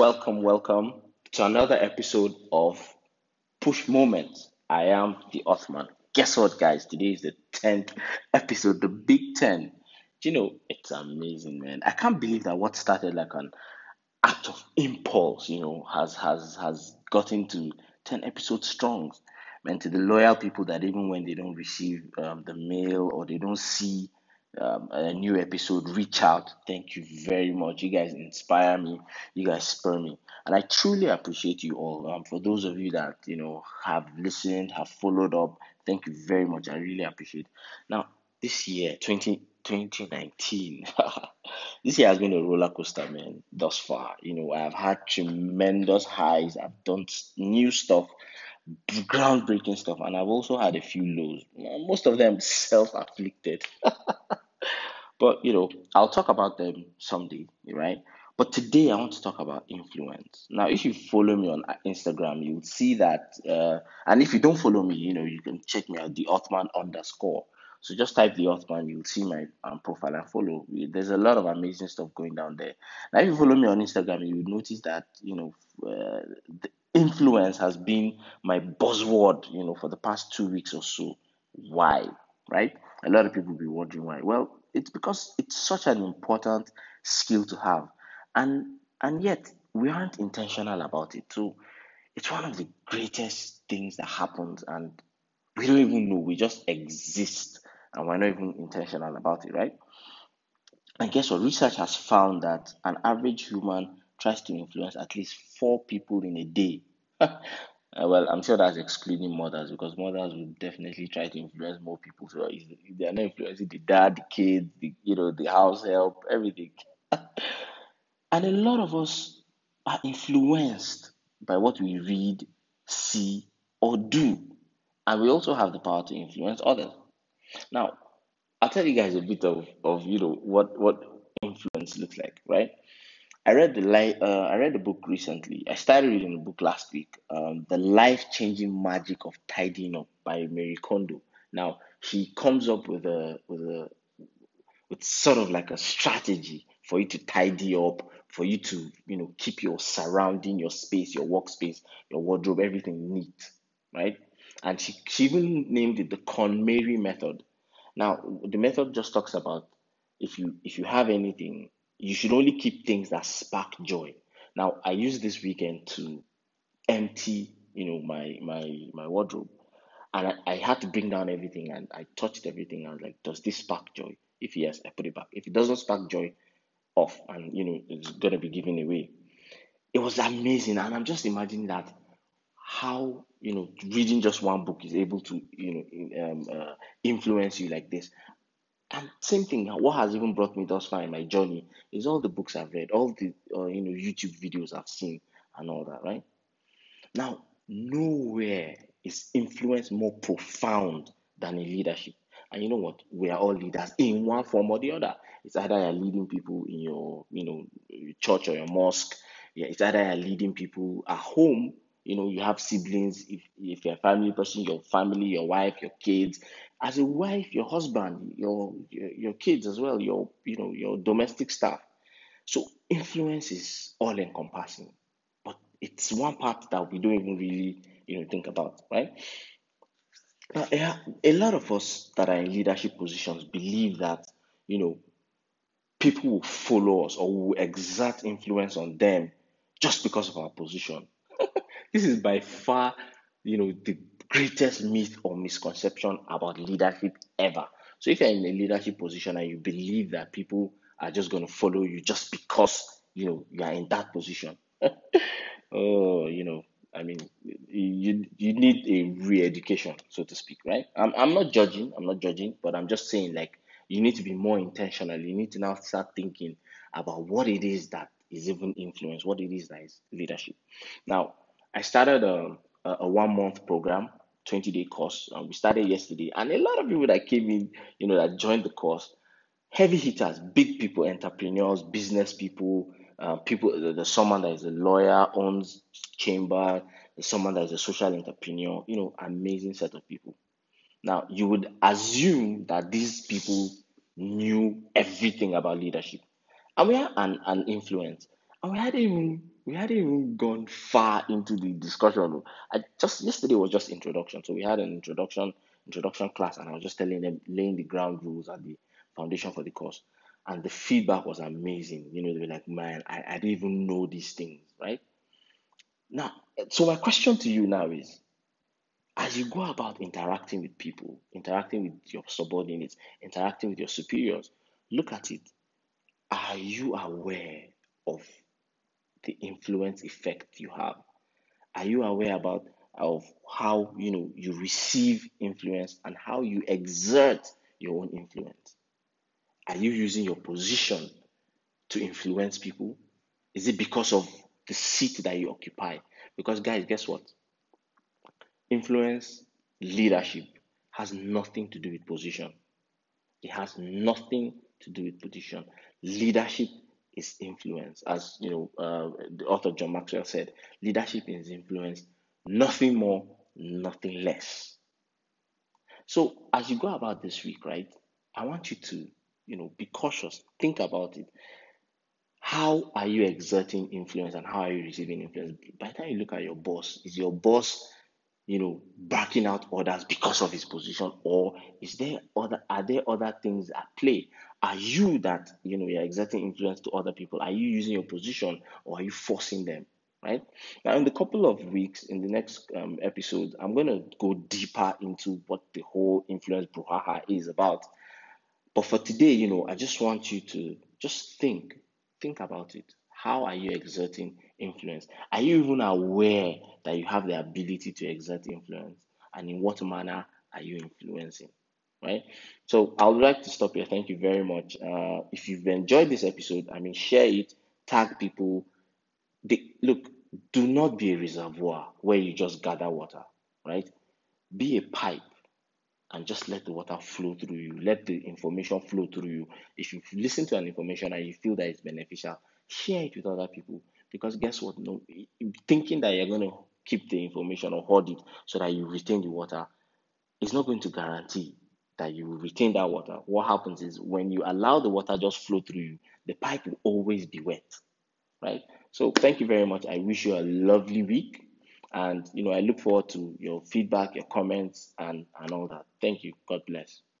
welcome, welcome to another episode of Push Moments. I am the Othman. Guess what, guys? Today is the 10th episode, the Big 10. Do you know, it's amazing, man. I can't believe that what started like an act of impulse, you know, has has has gotten to 10 episodes strong. Man, to the loyal people that even when they don't receive um, the mail or they don't see um, a new episode, reach out. Thank you very much. You guys inspire me. You guys spur me, and I truly appreciate you all. Um, for those of you that you know have listened, have followed up, thank you very much. I really appreciate. Now, this year, 20, 2019, this year has been a roller coaster, man. Thus far, you know, I've had tremendous highs. I've done new stuff groundbreaking stuff, and I've also had a few lows. Most of them self-afflicted. but you know, I'll talk about them someday, right? But today I want to talk about influence. Now, if you follow me on Instagram, you would see that, uh, and if you don't follow me, you know, you can check me out the Othman underscore. So just type the Othman, you'll see my um, profile and follow. There's a lot of amazing stuff going down there. Now, if you follow me on Instagram, you would notice that you know uh, the influence has been my buzzword, you know, for the past two weeks or so. Why? Right? A lot of people will be wondering why. Well, it's because it's such an important skill to have, and and yet we aren't intentional about it. So it's one of the greatest things that happens, and we don't even know. We just exist, and we're not even intentional about it, right? And guess what? Research has found that an average human tries to influence at least four people in a day. Uh, well, I'm sure that's excluding mothers because mothers will definitely try to influence more people. So if they are not influencing the dad, the kids, the you know, the house help, everything. and a lot of us are influenced by what we read, see, or do. And we also have the power to influence others. Now, I'll tell you guys a bit of, of you know what what influence looks like, right? I read the li- uh, I read the book recently. I started reading the book last week. Um, the life changing magic of tidying up by Marie Kondo. Now she comes up with a with a with sort of like a strategy for you to tidy up, for you to you know keep your surrounding, your space, your workspace, your wardrobe, everything neat, right? And she she even named it the KonMari method. Now the method just talks about if you if you have anything you should only keep things that spark joy. Now, I used this weekend to empty, you know, my my my wardrobe, and I, I had to bring down everything, and I touched everything. Was like, does this spark joy? If yes, I put it back. If it doesn't spark joy, off, and you know, it's gonna be given away. It was amazing, and I'm just imagining that how you know reading just one book is able to you know um, uh, influence you like this and same thing, what has even brought me thus far in my journey is all the books I've read, all the uh, you know YouTube videos I've seen, and all that. Right now, nowhere is influence more profound than in leadership. And you know what? We are all leaders in one form or the other. It's either you're leading people in your you know church or your mosque. Yeah, it's either you're leading people at home you know you have siblings if, if you're a family person your family your wife your kids as a wife, your husband, your, your your kids as well, your you know your domestic staff. So influence is all encompassing, but it's one part that we don't even really you know think about, right? Now, a lot of us that are in leadership positions believe that you know people will follow us or will exert influence on them just because of our position. this is by far you know the greatest myth or misconception about leadership ever. So if you're in a leadership position and you believe that people are just going to follow you just because you know you are in that position, oh, you know, I mean, you you need a re-education, so to speak, right? I'm I'm not judging, I'm not judging, but I'm just saying like you need to be more intentional. You need to now start thinking about what it is that is even influence, what it is that is leadership. Now, I started um, a, a one month program 20 day course. Um, we started yesterday, and a lot of people that came in, you know, that joined the course, heavy hitters, big people, entrepreneurs, business people, uh, people. There's someone that is a lawyer, owns chamber. There's someone that is a social entrepreneur. You know, amazing set of people. Now, you would assume that these people knew everything about leadership, and we had an, an influence, and we hadn't even we hadn't even gone far into the discussion. I just yesterday was just introduction. So we had an introduction introduction class, and I was just telling them laying the ground rules and the foundation for the course. And the feedback was amazing. You know, they were like, man, I, I didn't even know these things, right? Now, so my question to you now is as you go about interacting with people, interacting with your subordinates, interacting with your superiors, look at it. Are you aware of the influence effect you have? Are you aware about of how you know you receive influence and how you exert your own influence? Are you using your position to influence people? Is it because of the seat that you occupy? Because guys, guess what? Influence, leadership has nothing to do with position. It has nothing to do with position. Leadership is influence. As you know, uh, the author John Maxwell said, leadership is influence, nothing more, nothing less. So as you go about this week, right, I want you to, you know, be cautious. Think about it. How are you exerting influence and how are you receiving influence? By the time you look at your boss, is your boss you know, backing out others because of his position, or is there other are there other things at play? Are you that you know you're exerting influence to other people? Are you using your position or are you forcing them? Right now, in the couple of weeks, in the next um, episode, I'm going to go deeper into what the whole influence brouhaha is about. But for today, you know, I just want you to just think, think about it. How are you exerting influence? Are you even aware that you have the ability to exert influence? And in what manner are you influencing? Right? So I would like to stop here. Thank you very much. Uh, if you've enjoyed this episode, I mean, share it, tag people. They, look, do not be a reservoir where you just gather water, right? Be a pipe and just let the water flow through you. Let the information flow through you. If you listen to an information and you feel that it's beneficial, share it with other people. Because guess what? No, thinking that you're going to keep the information or hold it so that you retain the water is not going to guarantee that you retain that water. What happens is when you allow the water just flow through you, the pipe will always be wet, right? So thank you very much. I wish you a lovely week. And you know, I look forward to your feedback, your comments, and and all that. Thank you. God bless.